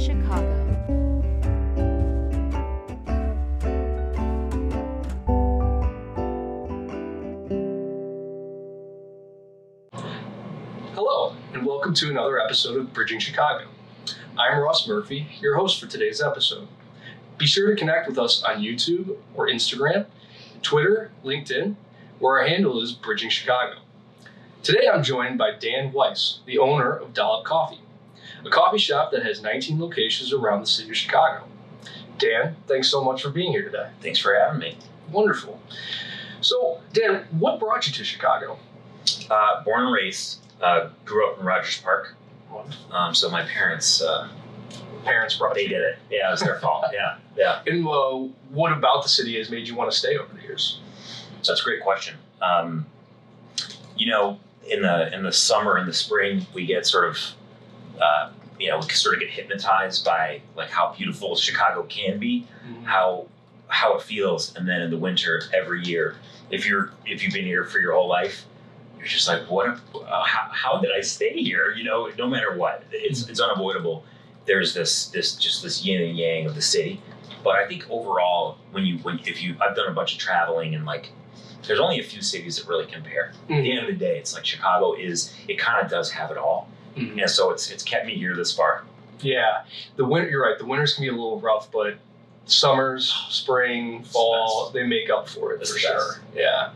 Chicago. Hello, and welcome to another episode of Bridging Chicago. I'm Ross Murphy, your host for today's episode. Be sure to connect with us on YouTube or Instagram, Twitter, LinkedIn, where our handle is Bridging Chicago. Today I'm joined by Dan Weiss, the owner of Dollop Coffee, a coffee shop that has 19 locations around the city of Chicago. Dan, thanks so much for being here today. Thanks for having me. Wonderful. So, Dan, what brought you to Chicago? Uh, born and raised, uh, grew up in Rogers Park. Um, so my parents, uh, Parents brought they you. did it. Yeah, it was their fault. Yeah, yeah. And uh, what about the city has made you want to stay over the years? So that's a great question. Um, you know, in the in the summer and the spring, we get sort of, uh, you know, sort of get hypnotized by like how beautiful Chicago can be, how how it feels, and then in the winter, every year, if you're if you've been here for your whole life, you're just like, what? Uh, how, how did I stay here? You know, no matter what, it's it's unavoidable. There's this this just this yin and yang of the city, but I think overall, when you when if you I've done a bunch of traveling and like, there's only a few cities that really compare. At the end of the day, it's like Chicago is it kind of does have it all, Mhm. and so it's it's kept me here this far. Yeah, the winter. You're right. The winters can be a little rough, but summers, spring, fall, they make up for it It's for sure. Yeah,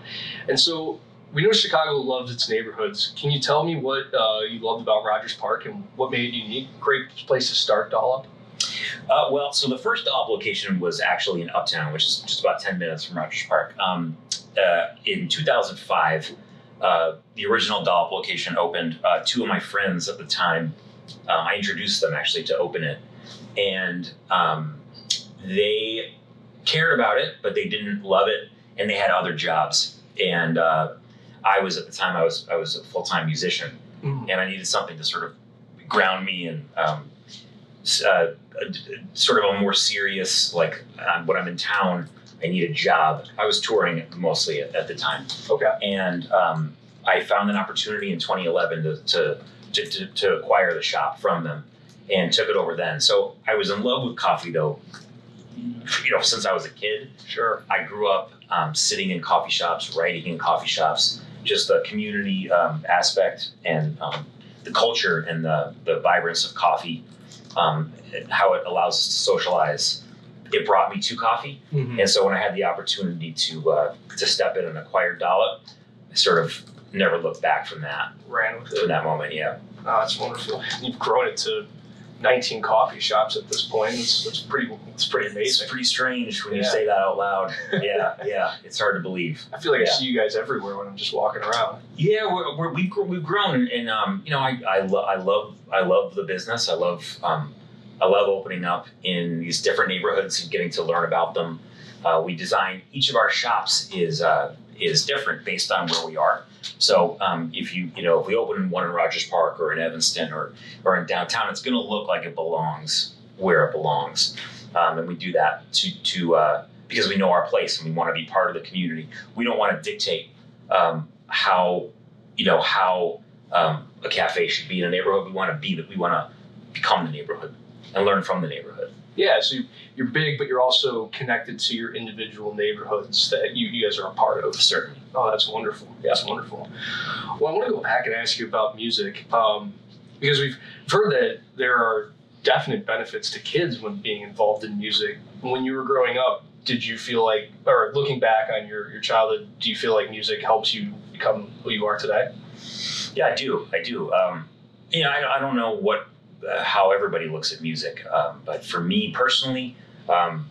and so we know Chicago loves its neighborhoods. Can you tell me what uh, you loved about Rogers Park and what made it unique? Great place to start, Dollop. Uh, well, so the first Dollop location was actually in Uptown, which is just about 10 minutes from Rogers Park. Um, uh, in 2005, uh, the original Dollop location opened. Uh, two of my friends at the time, um, I introduced them actually to open it. And um, they cared about it, but they didn't love it, and they had other jobs. And uh, I was at the time, I was, I was a full time musician Mm. and I needed something to sort of ground me and um, uh, sort of a more serious like um, when I'm in town. I need a job. I was touring mostly at, at the time, Okay. and um, I found an opportunity in 2011 to, to, to, to, acquire the shop from them, and took it over then. So I was in love with coffee though. You know, since I was a kid, Sure. I grew up um, sitting in coffee shops, writing in coffee shops, just the community um, aspect and um, the culture and the, the vibrance of coffee, um, how it allows us to socialize. It brought me to coffee. Mhm. And so when I had the opportunity to, uh, to step in and acquire Dollop, I sort of never looked back from that, Ran with from it. that moment. Yeah. Oh, that's wonderful. You've grown it to 19 coffee shops at this point. It's, it's pretty. It's pretty amazing. It's amazing. pretty strange when you say that out loud. Yeah, yeah. It's hard to believe. I feel like I see you guys everywhere when I'm just walking around. Yeah, we're, we're, we've, we've grown, and um, you know, I, I, lo- I love I love the business. I love um, I love opening up in these different neighborhoods and getting to learn about them. Uh, we design each of our shops is uh, is different based on where we are. So um, if you you know if we open one in Rogers Park or in Evanston or or in downtown, it's going to look like it belongs where it belongs, um, and we do that to to uh, because we know our place and we want to be part of the community. We don't want to dictate um, how you know how um, a cafe should be in a neighborhood. We want to be that. We want to become the neighborhood and learn from the neighborhood. Yeah, so you- you're big, but you're also connected to your individual neighborhoods that you, you guys are a part of. Certainly. Oh, that's wonderful. That's wonderful. Well, I want to go back and ask you about music um, because we've heard that there are definite benefits to kids when being involved in music. When you were growing up, did you feel like, or looking back on your, your childhood, do you feel like music helps you become who you are today? Yeah, I do. I do. Um, you know, I, I don't know what how everybody looks at music, um, but for me personally, um,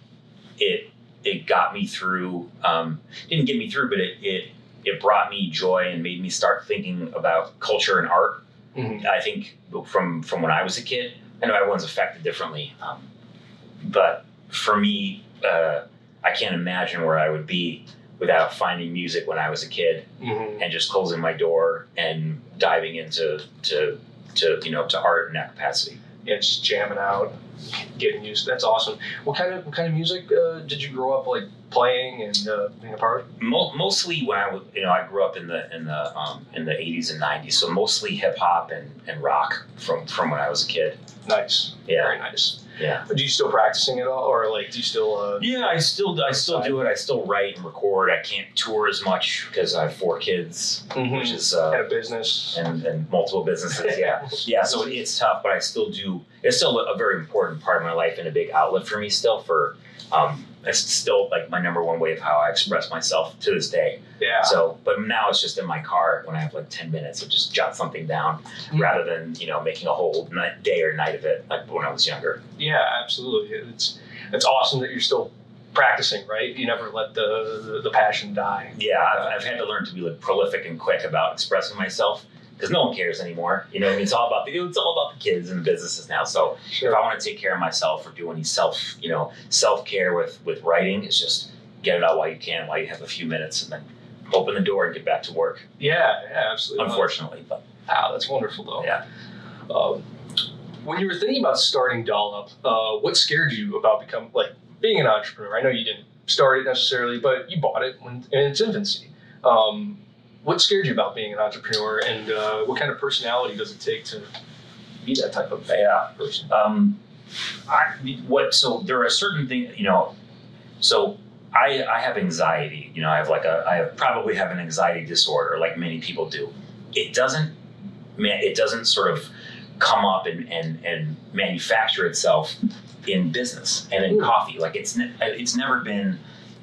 it it got me through. Um, didn't get me through, but it it it brought me joy and made me start thinking about culture and art. Mm-hmm. I think from from when I was a kid, I know everyone's affected differently, um, but for me, uh, I can't imagine where I would be without finding music when I was a kid Mm-hmm. and just closing my door and diving into to to you know to art in that capacity. Yeah, just jamming out. Getting used. That's awesome. What kind of what kind of music uh, did you grow up like playing and uh, being a part of? Mo- mostly when I was, you know, I grew up in the in the um, in the 80s and 90s, so mostly hip hop and, and rock from from when I was a kid. Nice. Yeah, Very nice. yeah. But do you still practicing at all, or like do you still? Uh, Yeah, I still I still do it. I still write and record. I can't tour as much because I have four kids, mhm. which is uh, Had a business. and, and multiple businesses. Yeah, yeah. So it, it's tough, but I still do. It's still a very important part of my life and a big outlet for me still. For um, it's still like my number one way of how I express myself to this day. Yeah. So, but now it's just in my car when I have like ten minutes, I just jot something down Mhm. rather than you know making a whole night, day or night of it like when I was younger. Yeah, absolutely. It's it's awesome that you're still practicing, right? You never let the the, the passion die. Yeah, I've, I've had to learn to be like prolific and quick about expressing myself because no one cares anymore. You know, what I mean, it's all about the it's all about the kids and the businesses now. So if I want to take care of myself or do any self, you know, self care with with writing, it's just get it out while you can, while you have a few minutes, and then open the door and get back to work. Yeah, yeah, absolutely. Unfortunately, but Wow, that's wonderful though. Yeah. Um, when you were thinking about starting Dollop, uh, what scared you about becoming like being an entrepreneur? I know you didn't start it necessarily, but you bought it when in its infancy. Um, what scared you about being an entrepreneur, and uh, what kind of personality does it take to be that type of yeah. person? Um, I what so there are certain things you know. So I I have anxiety. You know, I have like a I have probably have an anxiety disorder, like many people do. It doesn't man, it doesn't sort of come up and and and manufacture itself in business and in Hmm. coffee. Like it's ne- it's never been.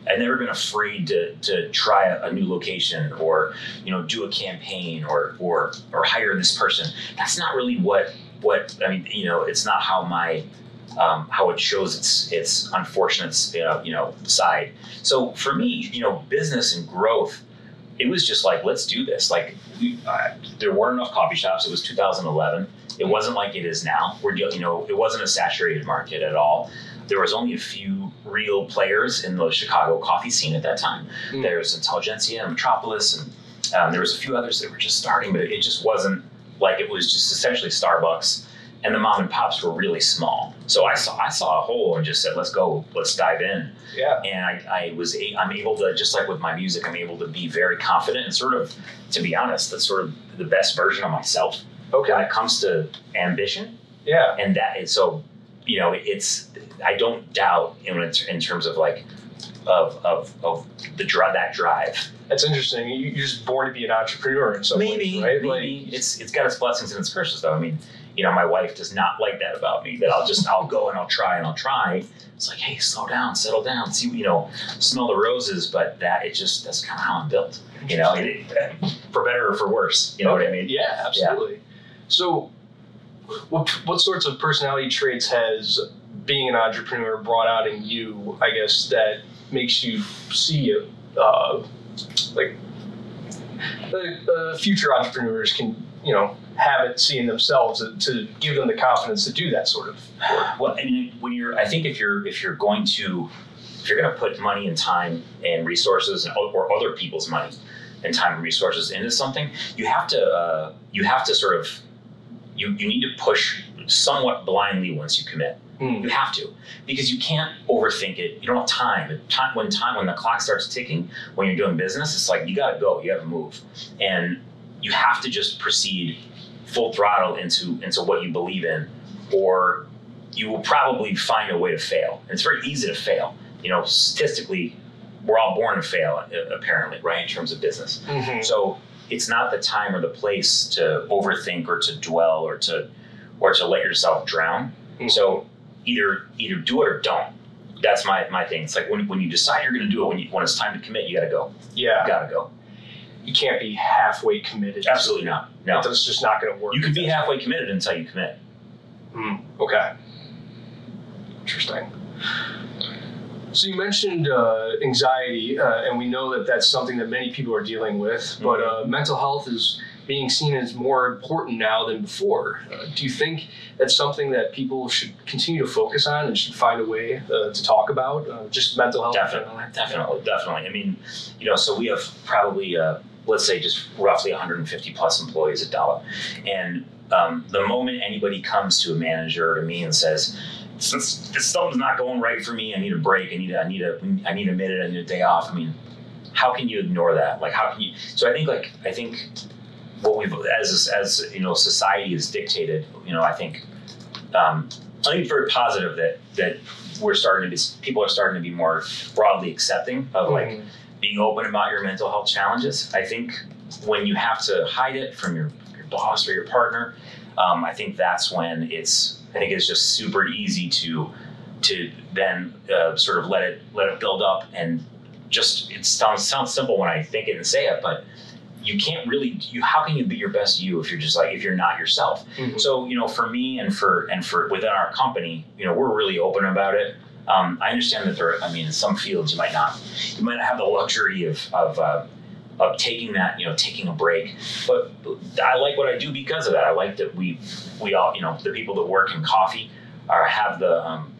I've never been afraid to, to try a, a new location or you know do a campaign or or or hire this person. That's not really what what I mean. You know, it's not how my um, how it shows its its unfortunate know, you know side. So for me, you know, business and growth, it was just like let's do this. Like we, uh, there weren't enough coffee shops. It was 2011. It wasn't like it is now. We're you know it wasn't a saturated market at all. There was only a few real players in the Chicago coffee scene at that time. Mm. There's Intelligentsia and Metropolis, and um, there was a few others that were just starting, but it just wasn't like it was just essentially Starbucks and the mom and pops were really small. So I saw I saw a hole and just said, "Let's go, let's dive in." Yeah. And I, I was a, I'm able to just like with my music, I'm able to be very confident and sort of, to be honest, that's sort of the best version of myself when Okay. it comes to ambition. Yeah. And that is so, you know, it's I don't doubt in in terms of like of of of the drive that drive. That's interesting. You- You're just born to be an entrepreneur in some maybe, ways, right? maybe Like, it's it's got its blessings and its curses though. I mean, you know, my wife does not like that about me. That I'll just I'll go and I'll try and I'll try. It's like, hey, slow down, settle down, see, you know, smell the roses. But that it just that's kind of how I'm built. You know, it, it- for better or for worse. You know what I mean? Yeah, absolutely. So, what what sorts of personality traits has being an entrepreneur brought out in you? I guess that makes you see uh, like uh, uh, future entrepreneurs can you know have it see in themselves to, to give them the confidence to do that sort of work. Well, I mean, when you're, I think if you're if you're going to if you're going to put money and time and resources and, or other people's money and time and resources into something, you have to uh, you have to sort of you you need to push somewhat blindly once you commit. Hmm. You have to because you can't overthink it. You don't have time. Time when time when the clock starts ticking when you're doing business, it's like you got to go. You got to move, and you have to just proceed full throttle into into what you believe in, or you will probably find a way to fail. And it's very easy to fail. You know, statistically, we're all born to fail, uh, apparently, right? In terms of business. Mhm. So it's not the time or the place to overthink or to dwell or to or to let yourself drown. Mhm. So either either do it or don't. That's my, my thing. It's like when, when you decide you're going to do it, when you, when it's time to commit, you got to go. Yeah, You got to go. you can't be halfway committed. Absolutely not. No. That's just not going to work. You can be halfway committed until you commit. Hmm, okay. Interesting. So you mentioned uh, anxiety, uh, and we know that that's something that many people are dealing with. But uh, mental health is being seen as more important now than before. Uh, do you think that's something that people should continue to focus on and should find a way uh, to talk about? Uh, just mental health. in Definitely, definitely, definitely. I mean, you know, so we have probably, uh, let's say, just roughly 150 plus employees at Dollop, and um, the moment anybody comes to a manager or to me and says, since something's not going right for me, I need a break. I need a, I need a I need a minute. I need a day off. I mean, how can you ignore that? Like how can you? So I think like I think what we've as as you know society has dictated. You know I think um, I think it's very positive that that we're starting to be people are starting to be more broadly accepting of like Mhm. being open about your mental health challenges. I think when you have to hide it from your, your boss or your partner, um, I think that's when it's I think it's just super easy to to then uh, sort of let it let it build up and just it sounds sounds simple when I think it and say it, but you can't really you how can you be your best you if you're just like if you're not yourself Mhm. so you know for me and for and for within our company you know we're really open about it um, i understand that there i mean in some fields you might not you might not have the luxury of of uh, of taking that you know taking a break. But i like what i do because of that. I like that we we all you know the people that work in coffee are have the um,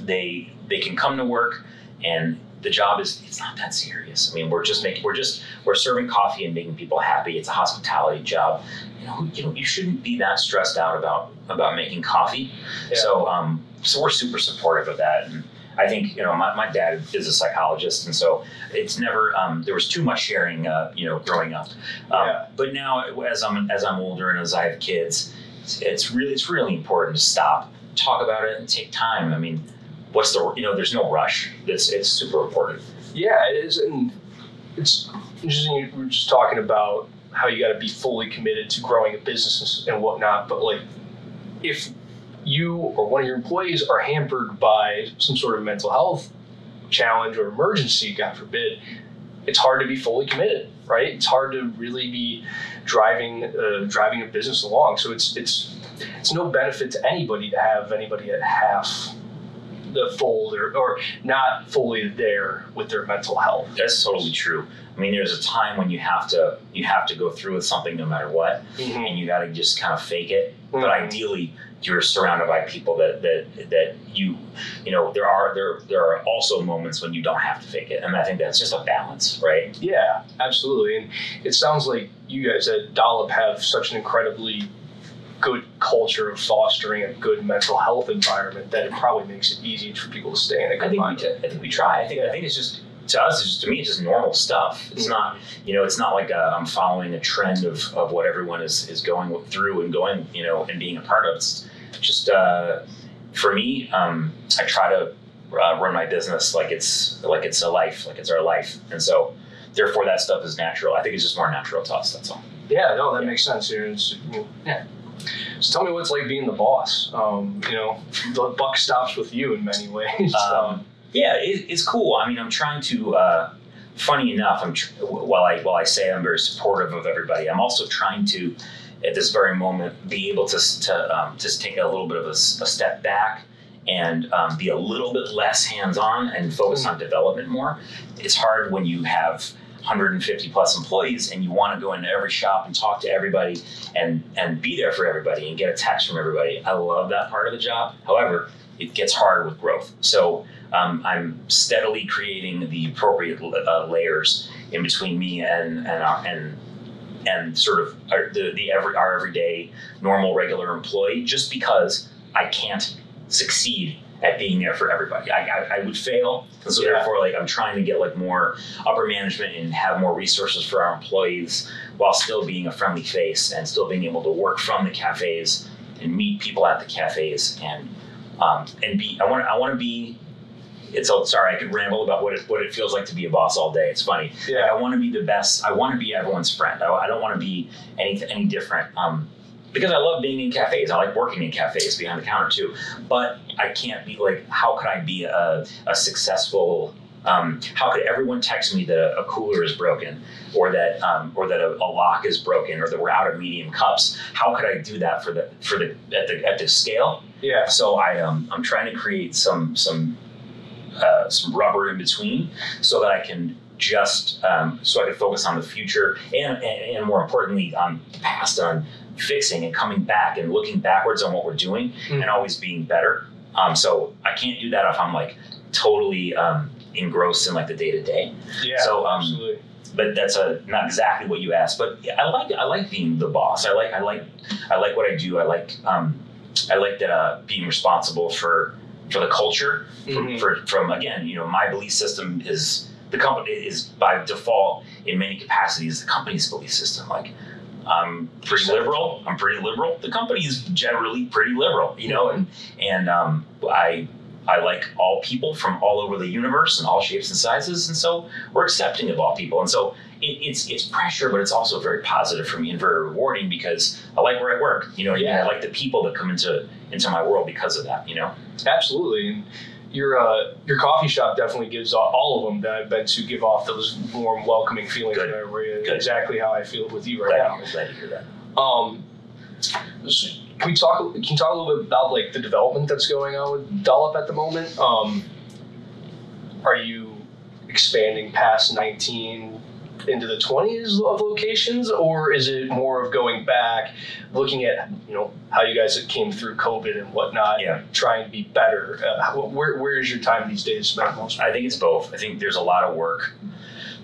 they they can come to work and the job is it's not that serious. I mean we're just making we're just we're serving coffee and making people happy. It's a hospitality job. You know you know you shouldn't be that stressed out about about making coffee. Yeah. so um so we're super supportive of that and I think you know my, my dad is a psychologist, and so it's never um, there was too much sharing, uh, you know, growing up. Um, Yeah. But now, as I'm as I'm older and as I have kids, it's, it's really it's really important to stop, talk about it, and take time. I mean, what's the you know? There's no rush. It's it's super important. Yeah, it is, and it's interesting. you- were just talking about how you got to be fully committed to growing a business and whatnot. But like, if you or one of your employees are hampered by some sort of mental health challenge or emergency, God forbid, it's hard to be fully committed, right? It's hard to really be driving uh, driving a business along. So it's it's it's no benefit to anybody to have anybody at half the full or, or not fully there with their mental health. That's totally true. I mean, there's a time when you have to you have to go through with something no matter what, and you got to just kind of fake it. But ideally, you're surrounded by people that that that you you know there are there there are also moments when you don't have to fake it, and I think that's just a balance, right? Yeah, absolutely. And it sounds like you guys at Dollop have such an incredibly good culture of fostering a good mental health environment that it probably makes it easy for people to stay in a good I think we I think we try. I think I think it's just to us, just, to me, it's just normal stuff. It's not you know, it's not like i I'm following a trend of, of what everyone is is going through and going you know and being a part of. It's just uh, for me, um, I try to uh, run my business like it's like it's a life, like it's our life, and so therefore that stuff is natural. I think it's just more natural to us. That's all. Yeah, no, that Yeah. makes sense. Here, yeah. So tell me what it's like being the boss. Um, you know, the buck stops with you in many ways. Um, yeah, it, it's cool. I mean, I'm trying to. Uh, funny enough, I'm tr- while I while I say I'm very supportive of everybody, I'm also trying to, at this very moment, be able to to um, just take a little bit of a step back and um, be a little bit less hands on and focus on development more. It's hard when you have 150 plus employees and you want to go into every shop and talk to everybody and and be there for everybody and get a text from everybody. I love that part of the job. However, it gets hard with growth. So um, I'm steadily creating the appropriate uh, layers in between me and and our, and and sort of our, the the every our everyday normal regular employee. Just because I can't succeed at being there for everybody, I, I, I would fail. And so Yeah. therefore, like I'm trying to get like more upper management and have more resources for our employees while still being a friendly face and still being able to work from the cafes and meet people at the cafes and um, and be I want I want to be it's a, sorry I could ramble about what it what it feels like to be a boss all day it's funny yeah. I want to be the best I want to be everyone's friend I, I don't want to be any any different um, because I love being in cafes. I like working in cafes behind the counter too. But I can't be like how could I be a, a successful um, how could everyone text me that a, a cooler is broken or that um, or that a, a lock is broken or that we're out of medium cups? How could I do that for the for the at the at the scale? Yeah. so I um, I'm trying to create some some uh, some rubber in between so that I can just um, so I can focus on the future and, and and more importantly on the past on fixing and coming back and looking backwards on what we're doing Mm. and always being better. Um, so I can't do that if I'm like totally um, engrossed in like the day to day. Yeah. So, um, absolutely. But that's a not exactly what you asked. But I like I like being the boss. I like I like I like what I do. I like um, I like that uh, being responsible for for the culture. From, Mhm. for, from again, you know, my belief system is the company is by default in many capacities the company's belief system. Like I'm pretty liberal. I'm pretty liberal. The company is generally pretty liberal, you know, and and um, I I like all people from all over the universe and all shapes and sizes, and so we're accepting of all people, and so it, it's it's pressure, but it's also very positive for me and very rewarding because I like where I work. You know, what I mean? Yeah. I like the people that come into into my world because of that. You know, Absolutely. Your uh, your coffee shop definitely gives all, all of them that I've been to give off those warm, welcoming feelings. Good. Where Good. exactly how I feel with you right glad, now. hear- glad to hear that. Um, so can we talk? Can you talk a little bit about like the development that's going on with Dollop at the moment? Um, are you expanding past 19 into the 20s of locations, or is it more of going back, looking at you know how you guys came through COVID and whatnot, Yeah. trying to be better? Uh, where where is your time these days spent most? I think it's both. I think there's a lot of work.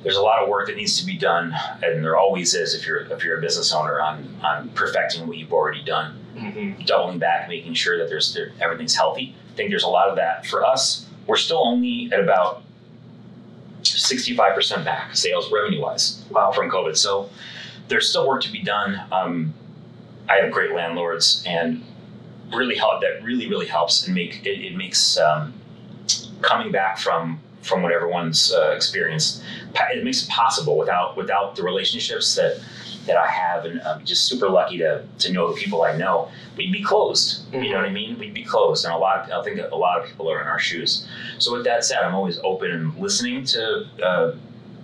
There's a lot of work that needs to be done, and there always is if you're if you're a business owner on on perfecting what you've already done, Mm-hmm. doubling back, making sure that there's there, everything's healthy. I think there's a lot of that for us. We're still only at about 65% back sales revenue wise Wow. from COVID. So there's still work to be done. Um, I have great landlords and really help that really really helps and make it, it makes um, coming back from from what everyone's uh, experienced it makes it possible without without the relationships that that I have and I'm just super lucky to to know the people I know we'd be closed. You know what I mean? We'd be closed. And a lot of I think a lot of people are in our shoes. So with that said I'm always open and listening to uh,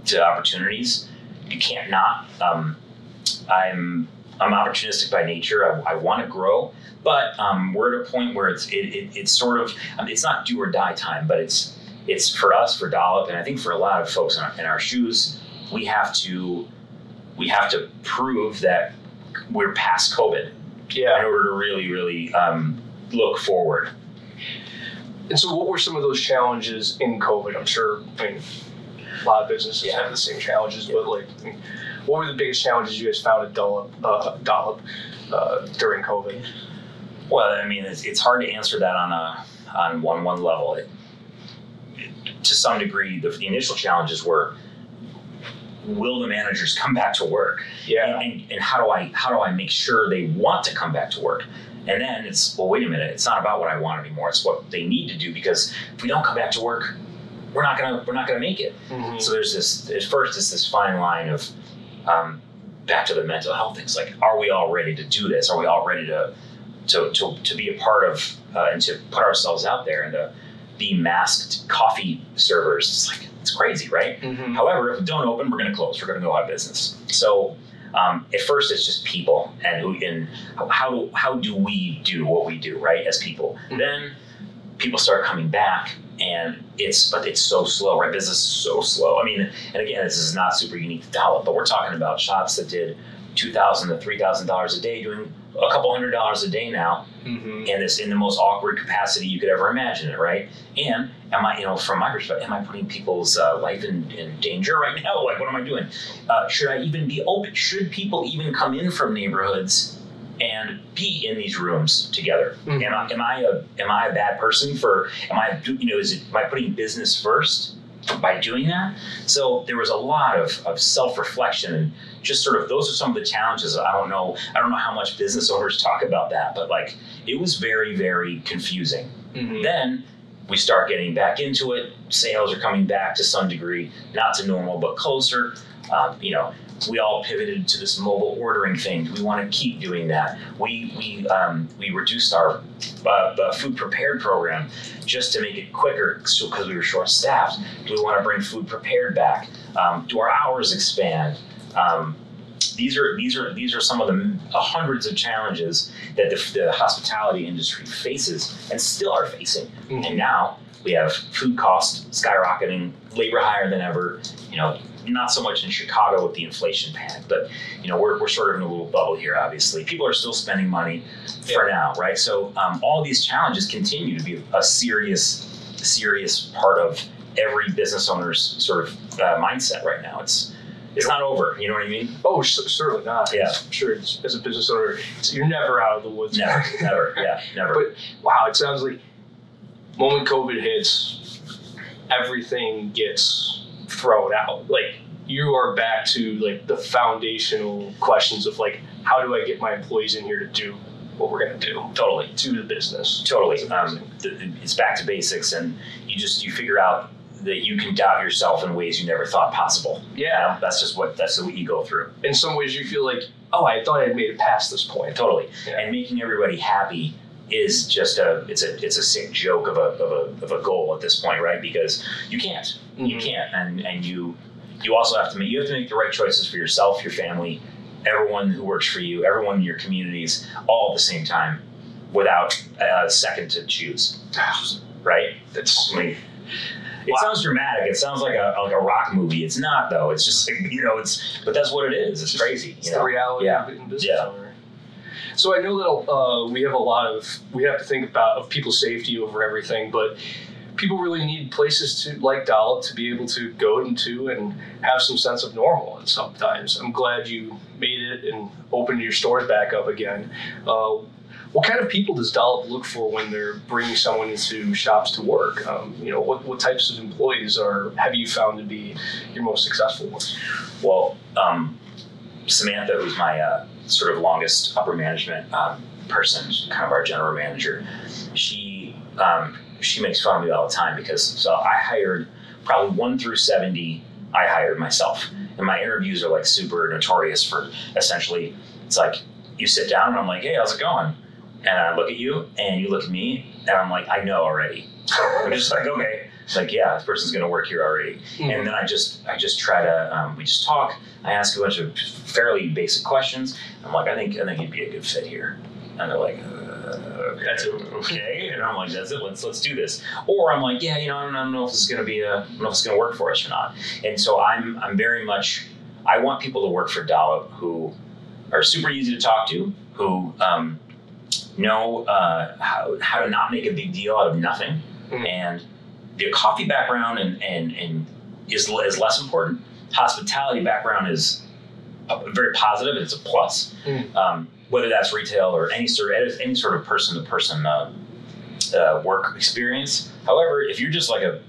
to opportunities. You can't not. Um, I'm I'm opportunistic by nature. I, I want to grow, but um, we're at a point where it's it, it, it's sort of um, it's not do or die time, but it's it's for us for Dollop, and I think for a lot of folks in our, in our shoes, we have to we have to prove that we're past COVID Yeah. in order to really really um, look forward. And so, what were some of those challenges in COVID? I'm sure. I mean, a lot of businesses Yeah. have the same challenges, but like, I mean, what were the biggest challenges you guys found at Dollop, uh, Dollop uh, during COVID? Well, I mean, it's, it's hard to answer that on a on one one level. It, it- to some degree, the, the initial challenges were: Will the managers come back to work? Yeah. And, and how do I how do I make sure they want to come back to work? And then it's well, wait a minute. It's not about what I want anymore. It's what they need to do because if we don't come back to work, we're not gonna we're not gonna make it. Mhm. So there's this at first it's this fine line of um, back to the mental health things. Like, are we all ready to do this? Are we all ready to to to, to be a part of uh, and to put ourselves out there and to masked coffee servers? It's like it's crazy, right? Mhm. However, if we don't open, we're going to close. We're going to go out of business. So um, at first, it's just people and who and how do how do we do what we do right as people? Mhm. Then people start coming back, and it's but it's so slow. Right, business is so slow. I mean, and again, this is not super unique to Dollop, but we're talking about shops that did two thousand to three thousand dollars a day, doing a couple hundred dollars a day now Mhm. and it's in the most awkward capacity you could ever imagine it, right? And am I, you know, from my perspective, am I putting people's uh, life in, in danger right now? Like, what am I doing? Uh, should I even be open? Should people even come in from neighborhoods and be in these rooms together? Mhm. Am I, am I a, am I a bad person for? Am I, you know, is it, am I putting business first by doing that? So there was a lot of, of self reflection and just sort of those are some of the challenges. I don't know. I don't know how much business owners talk about that, but like it was very, very confusing. Mhm. Then we start getting back into it. Sales are coming back to some degree, not to normal, but closer. Um, you know, we all pivoted to this mobile ordering thing. Do we want to keep doing that? We we um, we reduced our uh, uh, food prepared program just to make it quicker, so because we were short staffed. Do we want to bring food prepared back? Um, do our hours expand? Um, these are these are these are some of the uh, hundreds of challenges that the, the hospitality industry faces and still are facing. Mhm. And now we have food costs skyrocketing, labor higher than ever. You know, not so much in Chicago with the inflation panic, but you know we're, we're sort of in a little bubble here. Obviously, people are still spending money for now, right? So um, all these challenges continue to be a serious, serious part of every business owner's sort of uh, mindset right now. It's It's not over. You know what I mean? Oh, certainly not. Yeah. I'm sure it's, as a business owner, it's, you're never out of the woods. Never, never. Yeah, never. But wow, it sounds like moment COVID hits, everything gets thrown out. Like you are back to like the foundational questions of like, how do I get my employees in here to do what we're gonna do totally. to the business? Totally. It's Um, amazing. th- th- it's back to basics, and you just you figure out that you can doubt yourself in ways you never thought possible. You yeah. know, that's just what that's what you go through. In some ways, you feel like, oh, I thought I had made it past this point. Totally. Yeah. And making everybody happy is just a it's a it's a sick joke of a of a, of a goal at this point, right? Because you can't. You Mhm. can't, and and you you also have to make you have to make the right choices for yourself, your family, everyone who works for you, everyone in your communities, all at the same time, without a second to choose. Right? That's I mean, it Wow. sounds dramatic. It sounds like a like a rock movie. It's not though. It's just like, you know. It's but that's what it is. It's crazy. It's You the reality Yeah. of it in business Yeah. So I know that uh, we have a lot of we have to think about of people's safety over everything, but people really need places to like Dollop to be able to go into and have some sense of normal. And sometimes I'm glad you made it and opened your stores back up again. Uh, what kind of people does Dollop look for when they're bringing someone into shops to work? Um, you know, what, what types of employees are have you found to be your most successful ones? Well, um, Samantha, who's my uh, sort of longest upper management um, person, kind of our general manager, she um, she makes fun of me all the time because so I hired probably one through seventy. I hired myself, and my interviews are like super notorious for essentially. It's like you sit down and I'm like, hey, how's it going? And I look at you and you look at me and I'm like, I know already. I'm just like, okay. It's like, yeah, this person's gonna work here already and then I just I just try to um, we just talk. I ask a bunch of fairly basic questions. I'm like, I think I think you'd be a good fit here, and they're like, uh, okay, That's okay, and I'm like, that's it. Let's let's do this. Or I'm like, yeah, you know, I don't, I don't know if this is gonna be a, I don't know if it's gonna work for us or not. And so I'm I'm very much I want people to work for Dollop who are super easy to talk to, who um, know uh, how how to not make a big deal out of nothing, Mm. and the coffee background and and and is is less important. Hospitality background is uh, very positive. It's a plus. Mm. Um, whether that's retail or any sort of any sort of person to person work experience. However, if you're just like a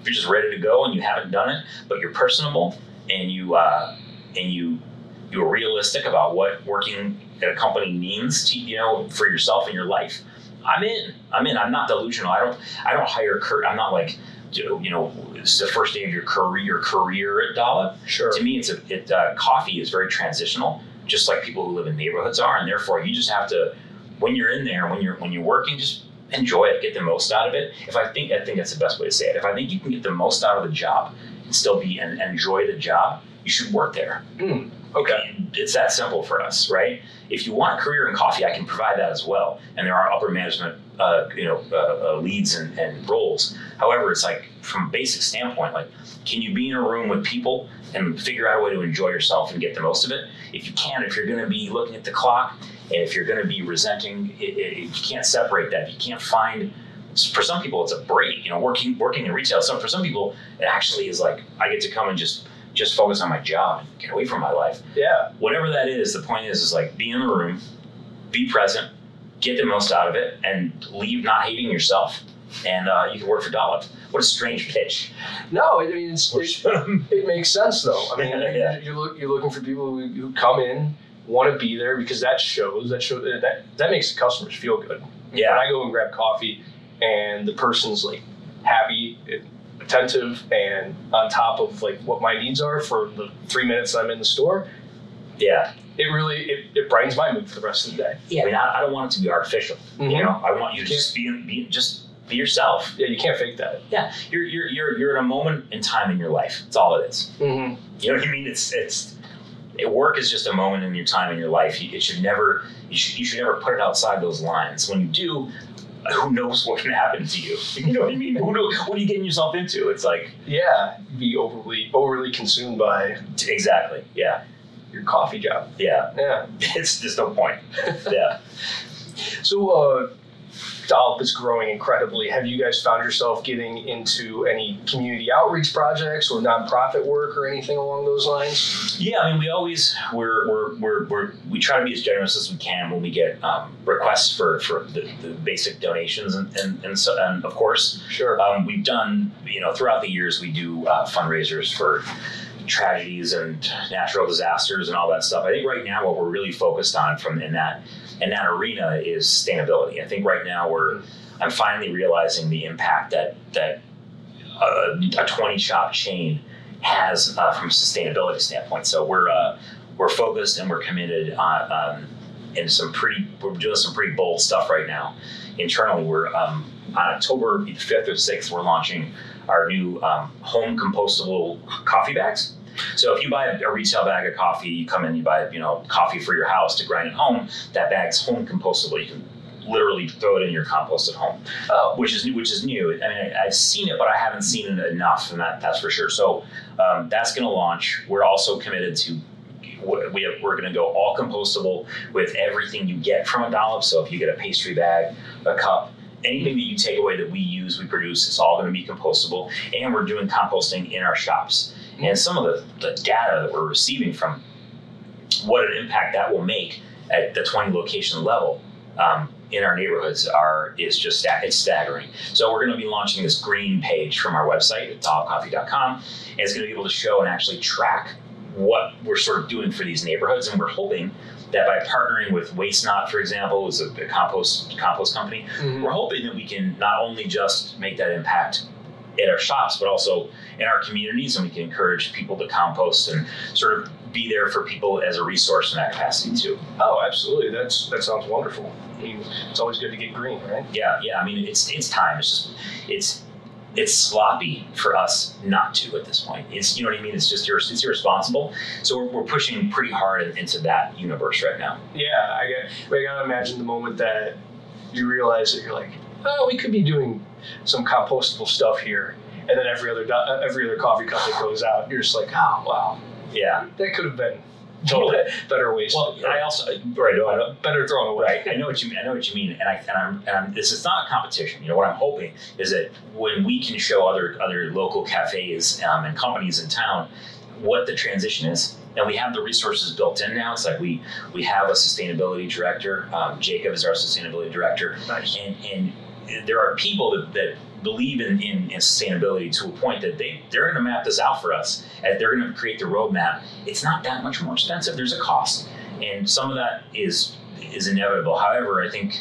if you're just ready to go and you haven't done it, but you're personable and you uh, and you you're realistic about what working at a company means to you know for yourself and your life. I'm in. I'm in. I'm not delusional. I don't. I don't hire. Cur- I'm not like you know. it's the first day of your career. Your career at Dollop. Sure. To me, it's a. It, uh, coffee is very transitional, just like people who live in neighborhoods are, and therefore you just have to. When you're in there, when you're when you're working, just enjoy it, get the most out of it. If I think I think that's the best way to say it. If I think you can get the most out of the job and still be and enjoy the job, you should work there. Mm, okay. It's that simple for us, right? If you want a career in coffee, I can provide that as well. And there are upper management, uh, you know, uh, uh, leads and, and roles. However, it's like from a basic standpoint, like, can you be in a room with people and figure out a way to enjoy yourself and get the most of it? If you can, if you're going to be looking at the clock, and if you're going to be resenting, it, it, you can't separate that. You can't find. For some people, it's a break. You know, working working in retail. So for some people, it actually is like I get to come and just just focus on my job and get away from my life Yeah. whatever that is, the point is, is like be in the room, be present, get the most out of it, and leave not hating yourself. And uh, you can work for Dollop. What a strange pitch. No, I mean it's, it, it makes sense though. I mean, Yeah, you're look, you're looking for people who, who come in, want to be there because that shows that show that that makes the customers feel good. Yeah. When yeah, I go and grab coffee, and the person's like happy, attentive, and on top of like what my needs are for the three minutes I'm in the store, yeah, it really it, it brightens my mood for the rest of the day. yeah. I mean, I, I don't want it to be artificial. Mhm. You know, I want you to just be, be just be yourself. Yeah, you can't fake that. Yeah, you're you're you're you're in a moment in time in your life. That's all it is. Mm-hmm. You know what I mean? It's it's it, work is just a moment in your time in your life. You- It should never you should you should never put it outside those lines. When you do, who knows what can happen to you? You know what I mean? Who know, what are you getting yourself into? It's like Yeah, be overly overly consumed by exactly, yeah, your coffee job. yeah. Yeah. It's just no point. Yeah, So, uh, Dollop is growing incredibly. Have you guys found yourself getting into any community outreach projects or nonprofit work or anything along those lines? Yeah, I mean, we always we're we're, we're, we're we try to be as generous as we can when we get um, requests for for the, the basic donations and and and, so, and of course Sure. um, we've done you know throughout the years we do uh, fundraisers for tragedies and natural disasters and all that stuff. I think right now what we're really focused on from in that in that arena is sustainability. I think right now we're I'm finally realizing the impact that that uh, a 20 shop chain has uh, from a sustainability standpoint. So we're uh, we're focused and we're committed on um, in some pretty we're doing some pretty bold stuff right now. Internally, we're um, on October 5th or 6th, we're launching our new um, home compostable coffee bags. So if you buy a, retail bag of coffee, you come in, you buy you know coffee for your house to grind at home. That bag's home compostable. You can literally throw it in your compost at home, Oh, which is which is new. I mean, I, I've seen it, but I haven't seen it enough, and that that's for sure. So um, that's going to launch. We're also committed to. We have, we're going to go all compostable with everything you get from a dollop. So if you get a pastry bag, a cup, anything that you take away that we use, we produce, it's all going to be compostable. And we're doing composting in our shops. And some of the, the data that we're receiving from what an impact that will make at the 20 location level um, in our neighborhoods are is just it's staggering. So we're going to be launching this green page from our website at and it's going to be able to show and actually track what we're sort of doing for these neighborhoods, and we're hoping that by partnering with Waste Not, for example, is a, a compost compost company, mhm. we're hoping that we can not only just make that impact at our shops, but also in our communities, and we can encourage people to compost and sort of be there for people as a resource in that capacity too. oh, absolutely. That's that sounds wonderful. I mean, it's always good to get green, right? Yeah, yeah. I mean, it's it's time. It's just it's it's sloppy for us not to at this point. It's you know what I mean. It's just it's irresponsible. So we're, we're pushing pretty hard into that universe right now. Yeah, I got. I gotta imagine the moment that you realize that you're like, oh, we could be doing some compostable stuff here, and then every other every other coffee cup that goes out, you're just like, oh wow, Yeah, that could have been Totally. better waste. Well, I also right. don't- better thrown away. Right, I know what you mean. I know what you mean, and I and I'm, and I'm this is not a competition. You know what I'm hoping is that when we can show other other local cafes um, and companies in town what the transition is, and we have the resources built in now. It's like we we have a sustainability director. Um, Jacob is our sustainability director, Nice. and and there are people that, that believe in, in, in sustainability to a point that they they're going to map this out for us and they're going to create the roadmap. It's not that much more expensive. There's a cost and some of that is is inevitable. However i think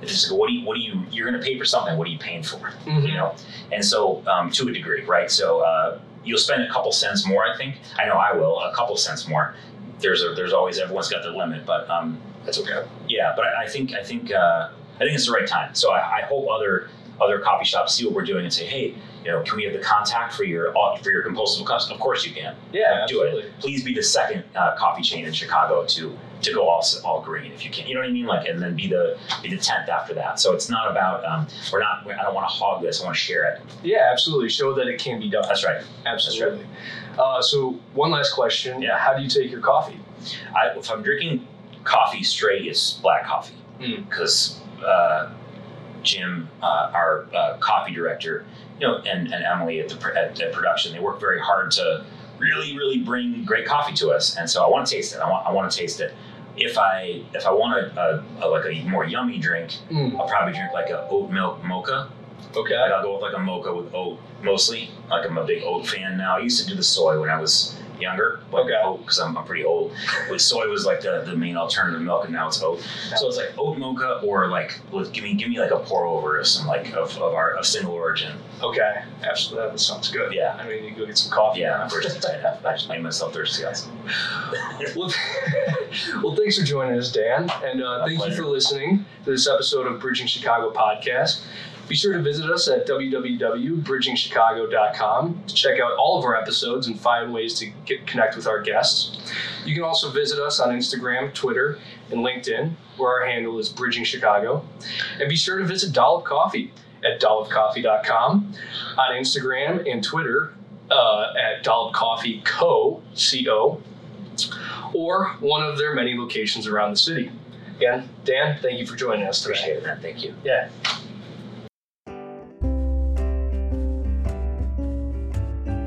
it's just like, what do you what do you you're going to pay for something what are you paying for? Mhm. you know? And so um, to a degree right? So uh, you'll spend a couple cents more i think. I know i will a couple cents more. There's a there's always everyone's got their limit but um, That's okay. yeah, but I, I think I think uh, I think it's the right time. So I, I hope other other coffee shops see what we're doing and say, hey, you know, can we have the contact for your for your compostable cups? Of course you can. Yeah, Do it. Please be the second uh, coffee chain in Chicago to to go all all green if you can. You know what I mean? Like, and then be the be the tenth after that. So it's not about um, we're not. I don't want to hog this. I want to share it. Yeah, absolutely. Show that it can be done. That's right. Absolutely. Uh, so one last question. Yeah. How do you take your coffee? I, if I'm drinking coffee straight, it's black coffee because uh, Jim, uh, our uh, coffee director, you know, and, and Emily at the at, at production, they work very hard to really, really bring great coffee to us. And so I want to taste it. I want I want to taste it. If I if I want a, a, a like a more yummy drink, Mm. I'll probably drink like a oat milk mocha. Okay. Like I'll go with like a mocha with oat mostly. Like I'm a big oat fan now. I used to do the soy when I was younger. but Okay. oat because I'm, I'm pretty old. But soy was like the, the main alternative milk, and now it's oat. So it's like oat mocha or like with, give me give me like a pour over of some like of, of our of single origin. Okay. Absolutely. That sounds good. Yeah. I mean, you go get some coffee. Yeah, I'm thirsty. I just made myself thirsty. Well, well, thanks for joining us, Dan, and uh, thank you for listening to this episode of Bridging Chicago podcast. Be sure to visit us at www.bridgingchicago.com to check out all of our episodes and find ways to get connect with our guests. You can also visit us on Instagram, Twitter, and LinkedIn, where our handle is Bridging Chicago. And be sure to visit Dollop Coffee at dollopcoffee.com on Instagram and Twitter uh, at Dollop Coffee Co. C O or one of their many locations around the city. Again, Dan, thank you for joining us today. Appreciate man. Thank you. Yeah.